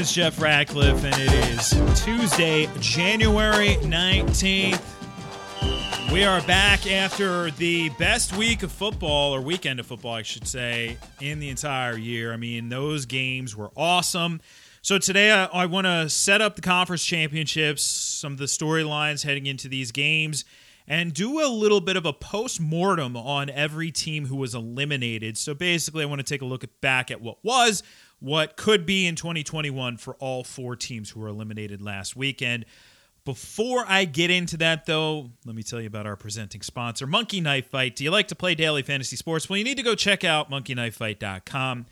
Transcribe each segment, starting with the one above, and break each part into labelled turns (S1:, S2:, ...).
S1: is Jeff Ratcliffe, and it is Tuesday, January 19th. We are back after the best week of football, or weekend of football, I should say, in the entire year. I mean, those games were awesome. So today I, I want to set up the conference championships, some of the storylines heading into these games, and do a little bit of a post mortem on every team who was eliminated. So basically, I want to take a look back at what was, what could be in 2021 for all four teams who were eliminated last weekend. Before I get into that, though, let me tell you about our presenting sponsor, Monkey Knife Fight. Do you like to play daily fantasy sports? Well, you need to go check out monkeyknifefight.com.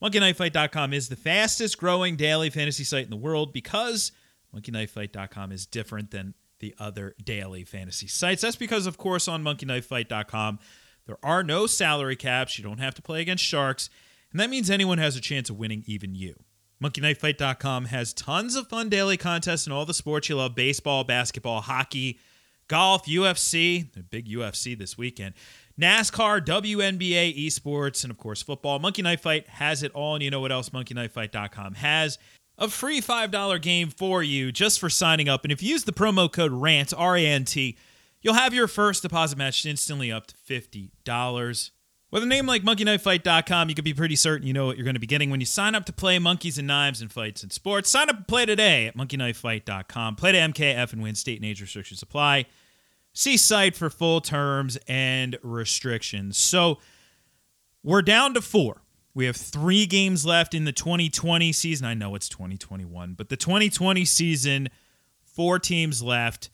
S1: MonkeyKnifeFight.com is the fastest growing daily fantasy site in the world because MonkeyKnifeFight.com is different than the other daily fantasy sites. That's because, of course, on MonkeyKnifeFight.com, there are no salary caps. You don't have to play against sharks. And that means anyone has a chance of winning, even you. MonkeyKnifeFight.com has tons of fun daily contests in all the sports you love baseball, basketball, hockey, golf, UFC, the big UFC this weekend, NASCAR, WNBA, esports, and of course football. Monkey Knife Fight has it all, and you know what else MonkeyKnifeFight.com has? A free $5 game for you just for signing up. And if you use the promo code RANT, R A N T, you'll have your first deposit matched instantly up to $50. With a name like MonkeyKnifeFight.com, you can be pretty certain you know what you're going to be getting when you sign up to play Monkeys and Knives and Fights and Sports. Sign up and play today at MonkeyKnifeFight.com. Play to MKF and win state and age restrictions apply. See site for full terms and restrictions. So we're down to four. We have three games left in the 2020 season. I know it's 2021, but the 2020 season, four teams left,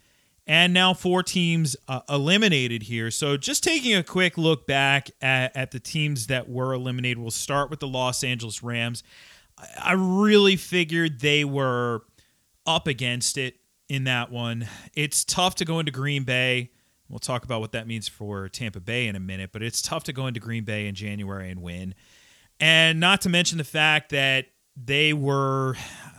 S1: and now four teams uh, eliminated here. So just taking a quick look back at, at the teams that were eliminated, we'll start with the Los Angeles Rams. I, I really figured they were up against it in that one. It's tough to go into Green Bay. We'll talk about what that means for Tampa Bay in a minute, but it's tough to go into Green Bay in January and win. And not to mention the fact that they were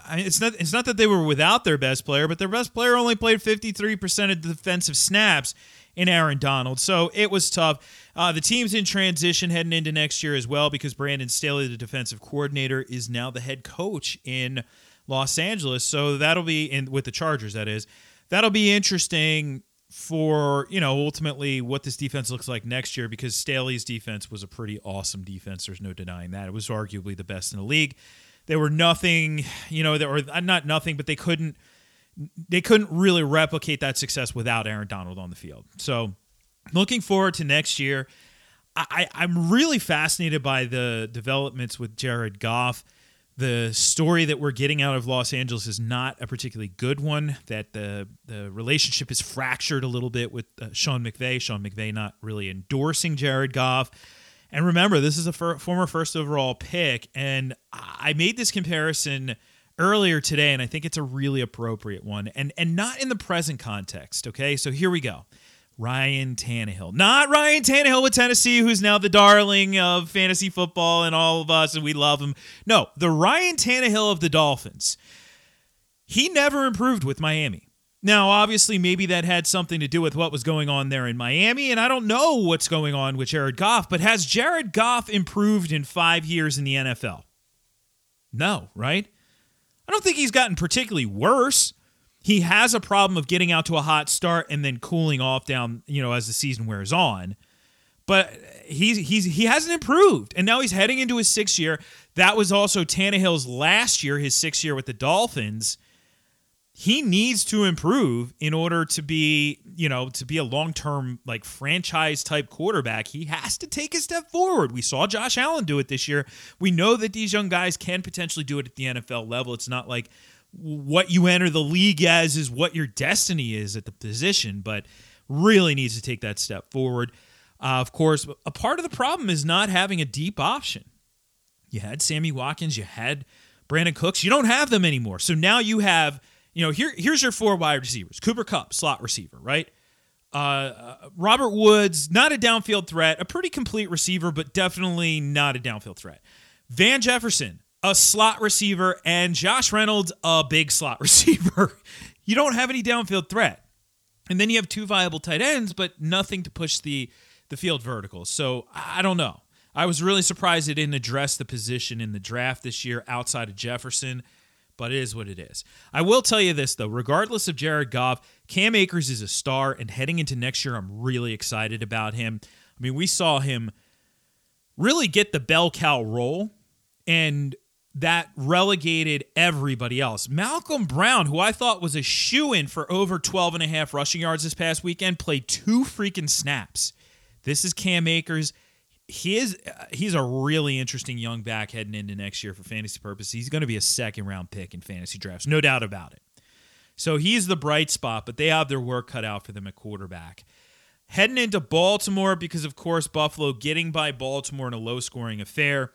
S1: I mean, it's not it's not that they were without their best player, but their best player only played 53% of the defensive snaps in Aaron Donald. So it was tough. Uh, the team's in transition heading into next year as well because Brandon Staley, the defensive coordinator, is now the head coach in Los Angeles. So that'll be in with the Chargers. That is, that'll be interesting for you know ultimately what this defense looks like next year because Staley's defense was a pretty awesome defense. There's no denying that. It was arguably the best in the league. They were nothing, you know, they were uh, not nothing, but they couldn't they couldn't really replicate that success without Aaron Donald on the field. So looking forward to next year. I, I'm really fascinated by the developments with Jared Goff the story that we're getting out of Los Angeles is not a particularly good one. That the the relationship is fractured a little bit with uh, Sean McVay. Sean McVay not really endorsing Jared Goff. And remember, this is a fir- former first overall pick, and I made this comparison earlier today, and I think it's a really appropriate one, and and not in the present context. Okay, so here we go. Ryan Tannehill. Not Ryan Tannehill with Tennessee, who's now the darling of fantasy football and all of us, and we love him. No, the Ryan Tannehill of the Dolphins. He never improved with Miami. Now, obviously, maybe that had something to do with what was going on there in Miami, and I don't know what's going on with Jared Goff, but has Jared Goff improved in five years in the NFL? No, right? I don't think he's gotten particularly worse he has a problem of getting out to a hot start and then cooling off down, you know, as the season wears on. But he's he's he hasn't improved, and now he's heading into his sixth year. That was also Tannehill's last year, his sixth year with the Dolphins. He needs to improve in order to be, you know, to be a long-term like franchise type quarterback. He has to take a step forward. We saw Josh Allen do it this year. We know that these young guys can potentially do it at the NFL level. It's not like what you enter the league as is what your destiny is at the position, but really needs to take that step forward. Uh, of course, a part of the problem is not having a deep option. You had Sammy Watkins, you had Brandin Cooks, you don't have them anymore. So now you have, you know, here here's your four wide receivers: Cooper Kupp, slot receiver, right? Uh, uh, Robert Woods, not a downfield threat, a pretty complete receiver, but definitely not a downfield threat. Van Jefferson, a slot receiver, and Josh Reynolds, a big slot receiver. you don't have any downfield threat. And then you have two viable tight ends, but nothing to push the the field vertical. So I don't know. I was really surprised it didn't address the position in the draft this year outside of Jefferson, but it is what it is. I will tell you this, though, regardless of Jared Goff, Cam Akers is a star, and heading into next year, I'm really excited about him. I mean, we saw him really get the bell cow role, and that relegated everybody else. Malcolm Brown, who I thought was a shoe in for over 12 and a half rushing yards this past weekend, played two freaking snaps. This is Cam Akers. He is uh, he's a really interesting young back heading into next year for fantasy purposes. He's going to be a second round pick in fantasy drafts, no doubt about it. So he's the bright spot, but they have their work cut out for them at quarterback. Heading into Baltimore because of course Buffalo getting by Baltimore in a low scoring affair.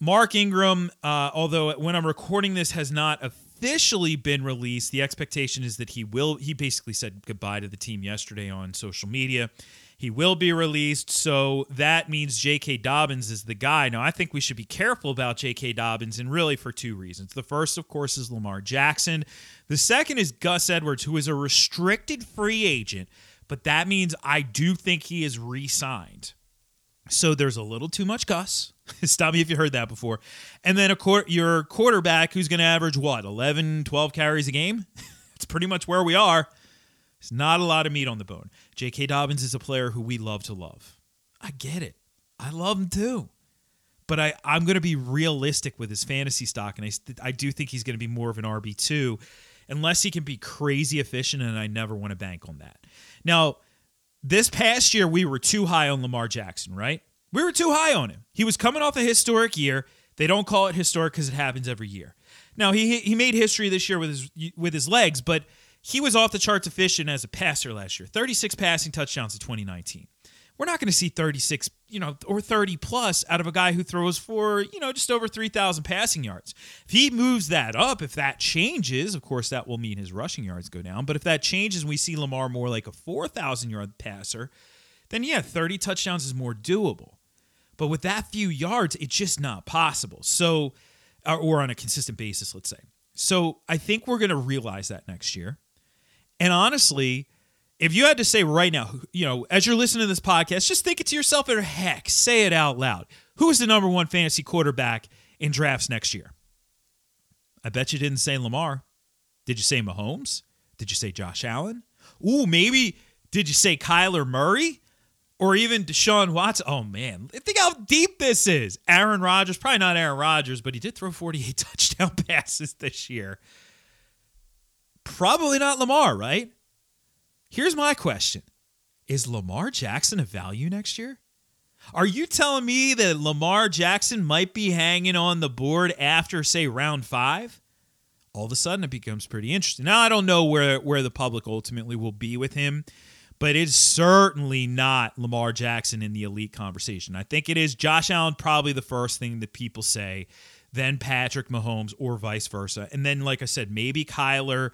S1: Mark Ingram, uh, although when I'm recording this, has not officially been released. The expectation is that he will. He basically said goodbye to the team yesterday on social media. He will be released, so that means J.K. Dobbins is the guy. Now, I think we should be careful about J.K. Dobbins, and really for two reasons. The first, of course, is Lamar Jackson. The second is Gus Edwards, who is a restricted free agent, but that means I do think he is re signed. So there's a little too much Gus. Stop me if you heard that before. And then a your quarterback who's going to average what, 11, 12 carries a game? It's pretty much where we are. It's not a lot of meat on the bone. J.K. Dobbins is a player who we love to love. I get it. I love him too. But I, I'm going to be realistic with his fantasy stock, and I, I do think he's going to be more of an RB2 unless he can be crazy efficient, and I never want to bank on that. Now, this past year, we were too high on Lamar Jackson, right? We were too high on him. He was coming off a historic year. They don't call it historic because it happens every year. Now he he made history this year with his with his legs, but he was off the charts efficient as a passer last year. 36 passing touchdowns in 2019. We're not going to see 36, you know, or 30 plus out of a guy who throws for, you know, just over 3,000 passing yards. If he moves that up, if that changes, of course, that will mean his rushing yards go down. But if that changes and we see Lamar more like a 4,000 yard passer, then yeah, 30 touchdowns is more doable. But with that few yards, it's just not possible. So, or on a consistent basis, let's say. So I think we're going to realize that next year. And honestly, if you had to say right now, you know, as you're listening to this podcast, just think it to yourself or heck, say it out loud. Who is the number one fantasy quarterback in drafts next year? I bet you didn't say Lamar. Did you say Mahomes? Did you say Josh Allen? Ooh, maybe did you say Kyler Murray? Or even Deshaun Watson. Oh man, think how deep this is. Aaron Rodgers, probably not Aaron Rodgers, but he did throw 48 touchdown passes this year. Probably not Lamar, right? Here's my question Is Lamar Jackson a value next year? Are you telling me that Lamar Jackson might be hanging on the board after, say, round five? All of a sudden, it becomes pretty interesting. Now, I don't know where, where the public ultimately will be with him but it's certainly not Lamar Jackson in the elite conversation. I think it is Josh Allen, probably the first thing that people say, then Patrick Mahomes, or vice versa. And then, like I said, maybe Kyler.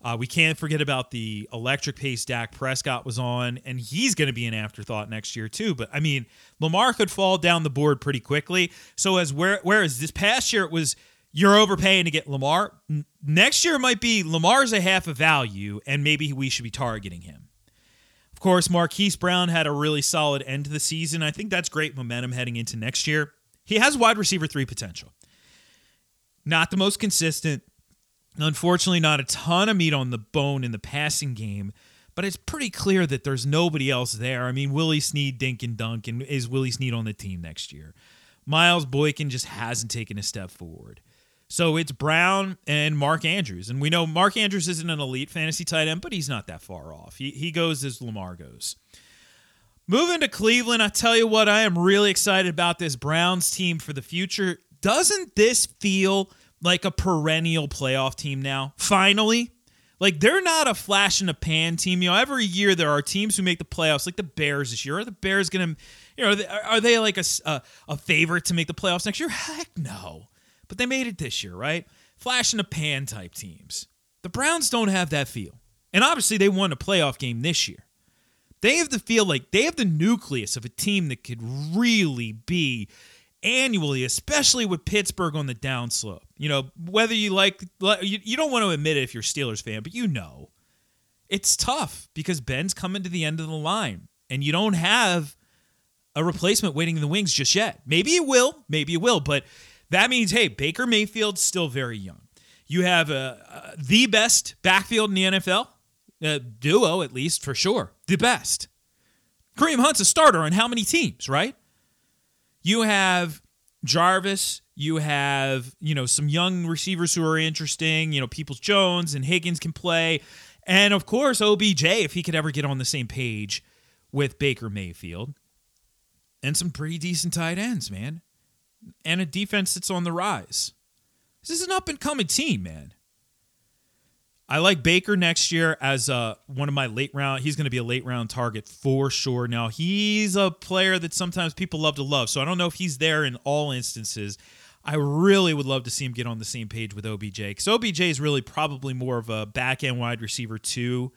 S1: Uh, we can't forget about the electric pace Dak Prescott was on, and he's going to be an afterthought next year, too. But I mean, Lamar could fall down the board pretty quickly. So, as where, whereas this past year it was you're overpaying to get Lamar, next year might be Lamar's a half of value, and maybe we should be targeting him. Of course, Marquise Brown had a really solid end to the season. I think that's great momentum heading into next year. He has wide receiver three potential. Not the most consistent. Unfortunately, not a ton of meat on the bone in the passing game, but it's pretty clear that there's nobody else there. I mean, Willie Snead, Dink and Dunk, and is Willie Snead on the team next year? Miles Boykin just hasn't taken a step forward. So it's Brown and Mark Andrews. And we know Mark Andrews isn't an elite fantasy tight end, but he's not that far off. He, he goes as Lamar goes. Moving to Cleveland, I tell you what, I am really excited about this Browns team for the future. Doesn't this feel like a perennial playoff team now? Finally? Like they're not a flash in a pan team. You know, every year there are teams who make the playoffs, like the Bears this year. Are the Bears going to, you know, are they, are they like a, a, a favorite to make the playoffs next year? Heck no but they made it this year, right? Flash in the pan type teams. The Browns don't have that feel. And obviously, they won a playoff game this year. They have the feel like they have the nucleus of a team that could really be annually, especially with Pittsburgh on the downslope. You know, whether you like, you, don't want to admit it if you're a Steelers fan, but you know, it's tough because Ben's coming to the end of the line and you don't have a replacement waiting in the wings just yet. Maybe it will, maybe it will, but that means hey, Baker Mayfield's still very young. You have uh, uh, the best backfield in the NFL, uh, duo at least for sure, the best. Kareem Hunt's a starter on how many teams, right? You have Jarvis, you have, you know, some young receivers who are interesting, you know, Peoples Jones and Higgins can play. And of course, OBJ, if he could ever get on the same page with Baker Mayfield. And some pretty decent tight ends, man. And a defense that's on the rise. This is an up and coming team, man. I like Baker next year as uh, one of my late round. He's going to be a late round target for sure. Now, he's a player that sometimes people love to love. So I don't know if he's there in all instances. I really would love to see him get on the same page with OBJ because OBJ is really probably more of a back end wide receiver two,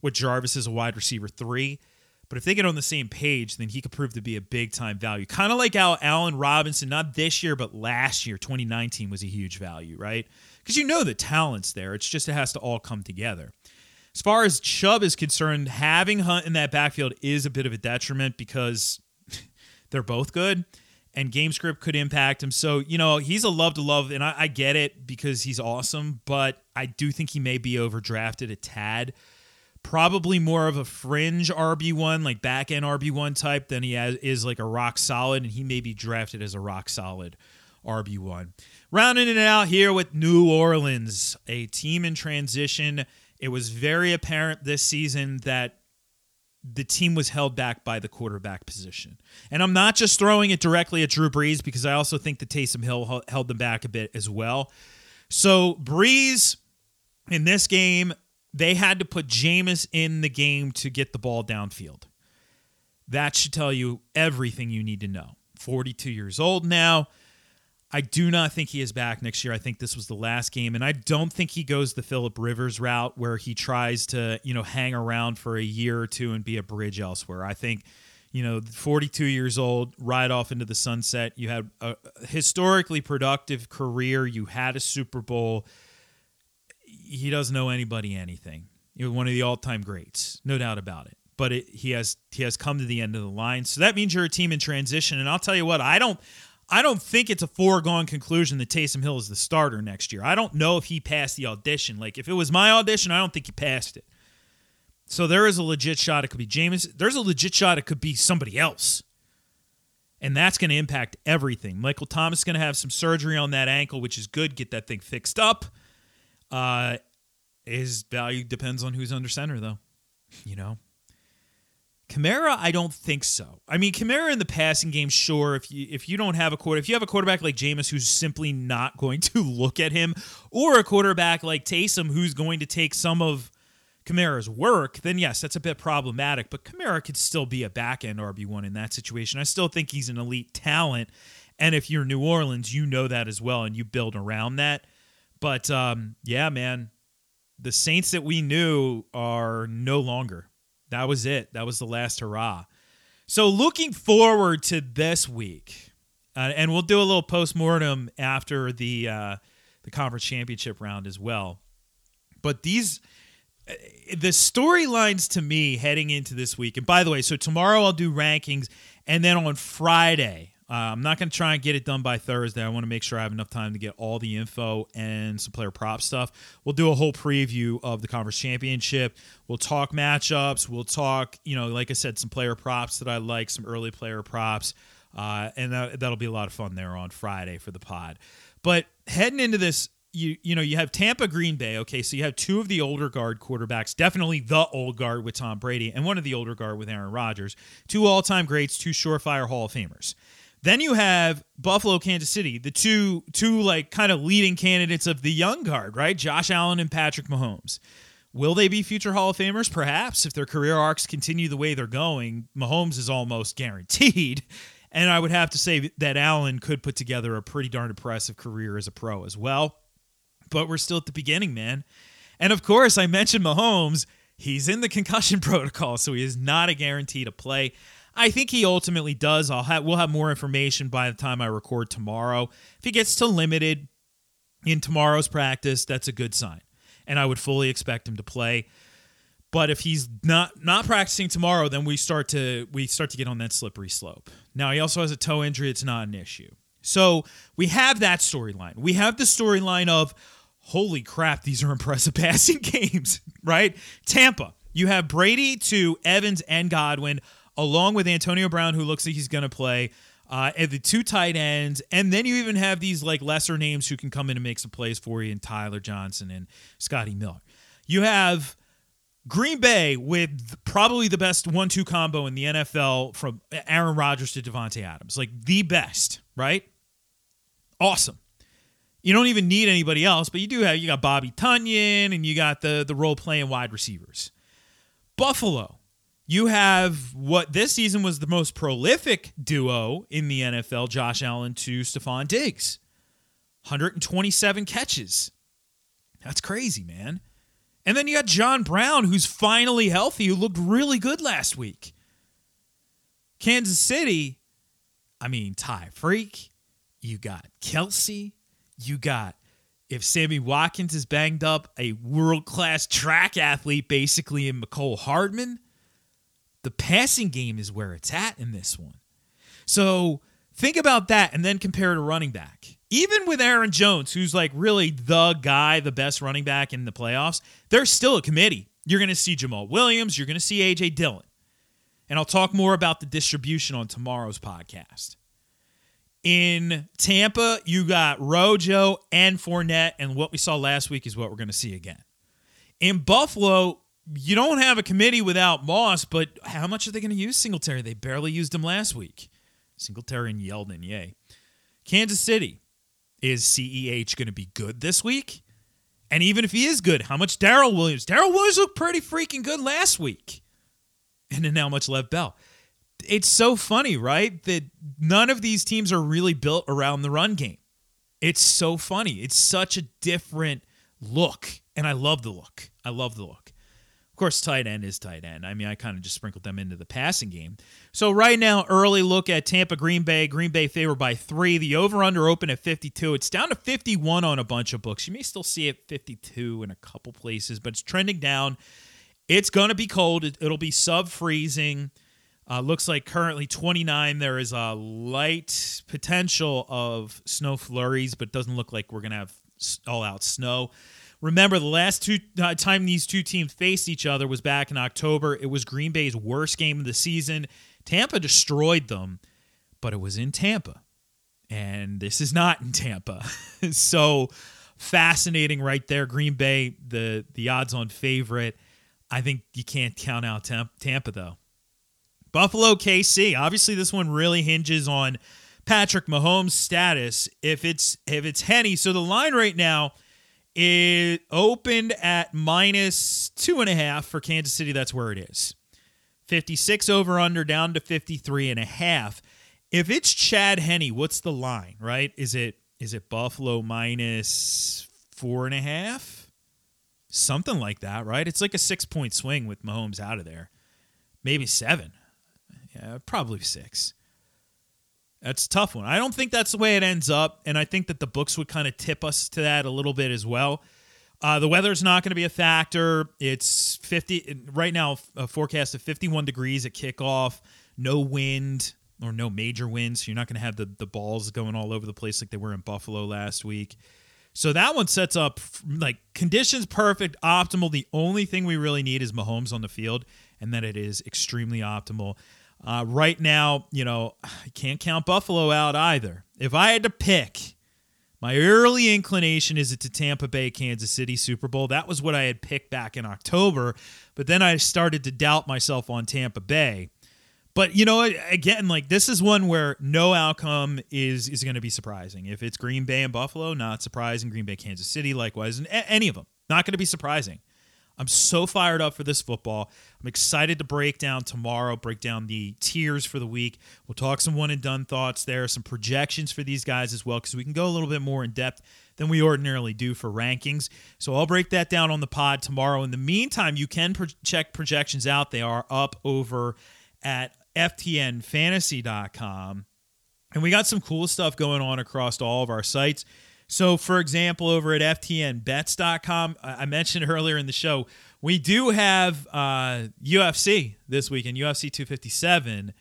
S1: with Jarvis is a wide receiver three. But if they get on the same page, then he could prove to be a big time value. Kind of like how Allen Robinson, not this year, but last year, 2019, was a huge value, right? Because you know the talent's there. It's just it has to all come together. As far as Chubb is concerned, having Hunt in that backfield is a bit of a detriment because they're both good and game script could impact him. So, you know, he's a love to love, and I, I, get it because he's awesome, but I do think he may be overdrafted a tad probably more of a fringe RB1, like back end RB1 type than he has, is like a rock solid, and he may be drafted as a rock solid RB1. Rounding it out here with New Orleans, a team in transition. It was very apparent this season that the team was held back by the quarterback position. And I'm not just throwing it directly at Drew Brees because I also think the Taysom Hill held them back a bit as well. So Brees in this game they had to put Jameis in the game to get the ball downfield. That should tell you everything you need to know. 42 years old now. I do not think he is back next year. I think this was the last game, and I don't think he goes the Philip Rivers route where he tries to, you know, hang around for a year or two and be a bridge elsewhere. I think, you know, 42 years old, ride off into the sunset. You had a historically productive career. You had a Super Bowl he doesn't know anybody anything. He was one of the all-time greats, no doubt about it. But it, he has he has come to the end of the line, so that means you're a team in transition. And I'll tell you what, I don't I don't think it's a foregone conclusion that Taysom Hill is the starter next year. I don't know if he passed the audition. Like if it was my audition, I don't think he passed it. So there is a legit shot it could be Jameis. There's a legit shot it could be somebody else. And that's going to impact everything. Michael Thomas is going to have some surgery on that ankle, which is good. Get that thing fixed up. Uh, his value depends on who's under center, though. You know, Kamara, I don't think so. I mean, Kamara in the passing game, sure. If you if you don't have a quarter, if you have a quarterback like Jameis who's simply not going to look at him, or a quarterback like Taysom who's going to take some of Kamara's work, then yes, that's a bit problematic. But Kamara could still be a back end RB one in that situation. I still think he's an elite talent, and if you're New Orleans, you know that as well, and you build around that. But um, yeah, man, the Saints that we knew are no longer. That was it. That was the last hurrah. So looking forward to this week, uh, and we'll do a little post mortem after the uh, the conference championship round as well. But these uh, the storylines to me heading into this week. And by the way, so tomorrow I'll do rankings, and then on Friday uh, I'm not going to try and get it done by Thursday. I want to make sure I have enough time to get all the info and some player prop stuff. We'll do a whole preview of the conference championship. We'll talk matchups. We'll talk, you know, like I said, some player props that I like, some early player props. Uh, and that, that'll be a lot of fun there on Friday for the pod. But heading into this you you know you have Tampa Green Bay okay so you have two of the older guard quarterbacks definitely the old guard with Tom Brady and one of the older guard with Aaron Rodgers two all-time greats two surefire Hall of Famers then you have Buffalo, Kansas City, the two two like kind of leading candidates of the young guard, right? Josh Allen and Patrick Mahomes. Will they be future Hall of Famers? Perhaps if their career arcs continue the way they're going. Mahomes is almost guaranteed. And I would have to say that Allen could put together a pretty darn impressive career as a pro as well. But we're still at the beginning, man. And of course, I mentioned Mahomes. He's in the concussion protocol, so he is not a guarantee to play. I think he ultimately does. I'll have we'll have more information by the time I record tomorrow. If he gets to limited in tomorrow's practice, that's a good sign. And I would fully expect him to play. But if he's not not practicing tomorrow, then we start to we start to get on that slippery slope. Now he also has a toe injury; it's not an issue. So we have that storyline. We have the storyline of holy crap, these are impressive passing games, right? Tampa, you have Brady to Evans and Godwin, along with Antonio Brown, who looks like he's going to play. Uh, and the two tight ends, and then you even have these like lesser names who can come in and make some plays for you, and Tyler Johnson and Scotty Miller. You have Green Bay with probably the best one-two combo in the NFL from Aaron Rodgers to Davante Adams, like the best, right? Awesome. You don't even need anybody else, but you do have you got Bobby Tonyan and you got the the role playing wide receivers. Buffalo, you have what this season was the most prolific duo in the NFL, Josh Allen to Stefon Diggs. 127 catches. That's crazy, man. And then you got John Brown, who's finally healthy, who looked really good last week. Kansas City, I mean, Tyreek, you got Kelce, you got if Sammy Watkins is banged up, a world class track athlete basically in Mecole Hardman. The passing game is where it's at in this one. So think about that and then compare to running back. Even with Aaron Jones, who's like really the guy, the best running back in the playoffs, there's still a committee. You're going to see Jamaal Williams, you're going to see AJ Dillon. And I'll talk more about the distribution on tomorrow's podcast. In Tampa, you got Rojo and Fournette, and what we saw last week is what we're going to see again. In Buffalo, you don't have a committee without Moss, but how much are they going to use Singletary? They barely used him last week. Singletary and Yeldon, yay. Kansas City, is CEH going to be good this week? And even if he is good, how much Darrel Williams? Darrel Williams looked pretty freaking good last week. And then how much Lev Bell? it's so funny, right? That none of these teams are really built around the run game. It's so funny. It's such a different look. And I love the look. I love the look. Of course, tight end is tight end. I mean, I kind of just sprinkled them into the passing game. So, right now, early look at Tampa Green Bay. Green Bay favored by three. The over under open at 52. It's down to 51 on a bunch of books. You may still see it 52 in a couple places, but it's trending down. It's going to be cold. It'll be sub freezing. Uh, looks like currently 29. There is a light potential of snow flurries, but doesn't look like we're going to have all out snow. Remember, the last two uh, time these two teams faced each other was back in October. It was Green Bay's worst game of the season. Tampa destroyed them, but it was in Tampa, and this is not in Tampa. so fascinating, right there. Green Bay, the the odds-on favorite. I think you can't count out Tampa though. Buffalo KC. Obviously, this one really hinges on Patrick Mahomes' status. If it's if it's Henne, so the line right now it opened at minus two and a half for Kansas City. That's where it is. 56 over under down to 53 and a half. If it's Chad Henne, what's the line, right? Is it is it Buffalo minus four and a half? Something like that, right? It's like a six point swing with Mahomes out of there. Maybe seven. Yeah, probably six. That's a tough one. I don't think that's the way it ends up, and I think that the books would kind of tip us to that a little bit as well. Uh, the weather's not going to be a factor. It's 50 right now, a forecast of 51 degrees at kickoff, no wind or no major winds. So you're not going to have the, the balls going all over the place like they were in Buffalo last week. So that one sets up like conditions perfect, optimal. The only thing we really need is Mahomes on the field, and that it is extremely optimal. Uh, right now, you know, I can't count Buffalo out either. If I had to pick, my early inclination is it to Tampa Bay, Kansas City Super Bowl. That was what I had picked back in October, but then I started to doubt myself on Tampa Bay. But you know, again, like this is one where no outcome is is going to be surprising. If it's Green Bay and Buffalo, not surprising. Green Bay, Kansas City, likewise, and any of them, not going to be surprising. I'm so fired up for this football. I'm excited to break down tomorrow, break down the tiers for the week. We'll talk some one and done thoughts there, some projections for these guys as well, because we can go a little bit more in depth than we ordinarily do for rankings. So I'll break that down on the pod tomorrow. In the meantime, you can pro- check projections out. They are up over at FTNFantasy.com. And we got some cool stuff going on across all of our sites. So, for example, over at FTNBets.com, I mentioned earlier in the show, we do have uh, UFC this weekend, UFC 257,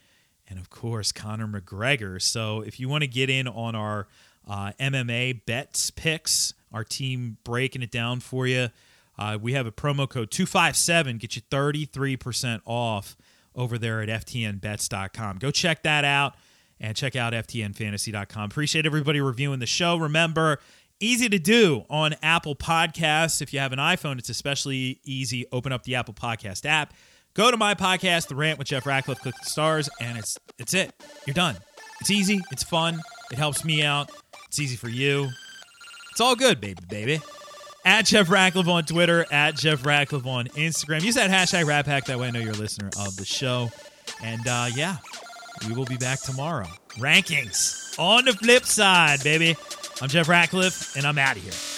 S1: and of course, Conor McGregor. So, if you want to get in on our uh, MMA bets picks, our team breaking it down for you, uh, we have a promo code 257, get you 33% off over there at FTNBets.com. Go check that out and check out FTNFantasy.com. Appreciate everybody reviewing the show. Remember, easy to do on Apple Podcasts. If you have an iPhone, it's especially easy. Open up the Apple Podcast app. Go to my podcast, The Rant with Jeff Ratcliffe, click the stars, and it's it's it. You're done. It's easy, it's fun, it helps me out, it's easy for you. It's all good, baby, baby. At Jeff Ratcliffe on Twitter, at Jeff Ratcliffe on Instagram. Use that hashtag Rat Pack. That way I know you're a listener of the show. And uh, yeah, we will be back tomorrow. Rankings on the flip side, baby. I'm Jeff Ratcliffe, and I'm out of here.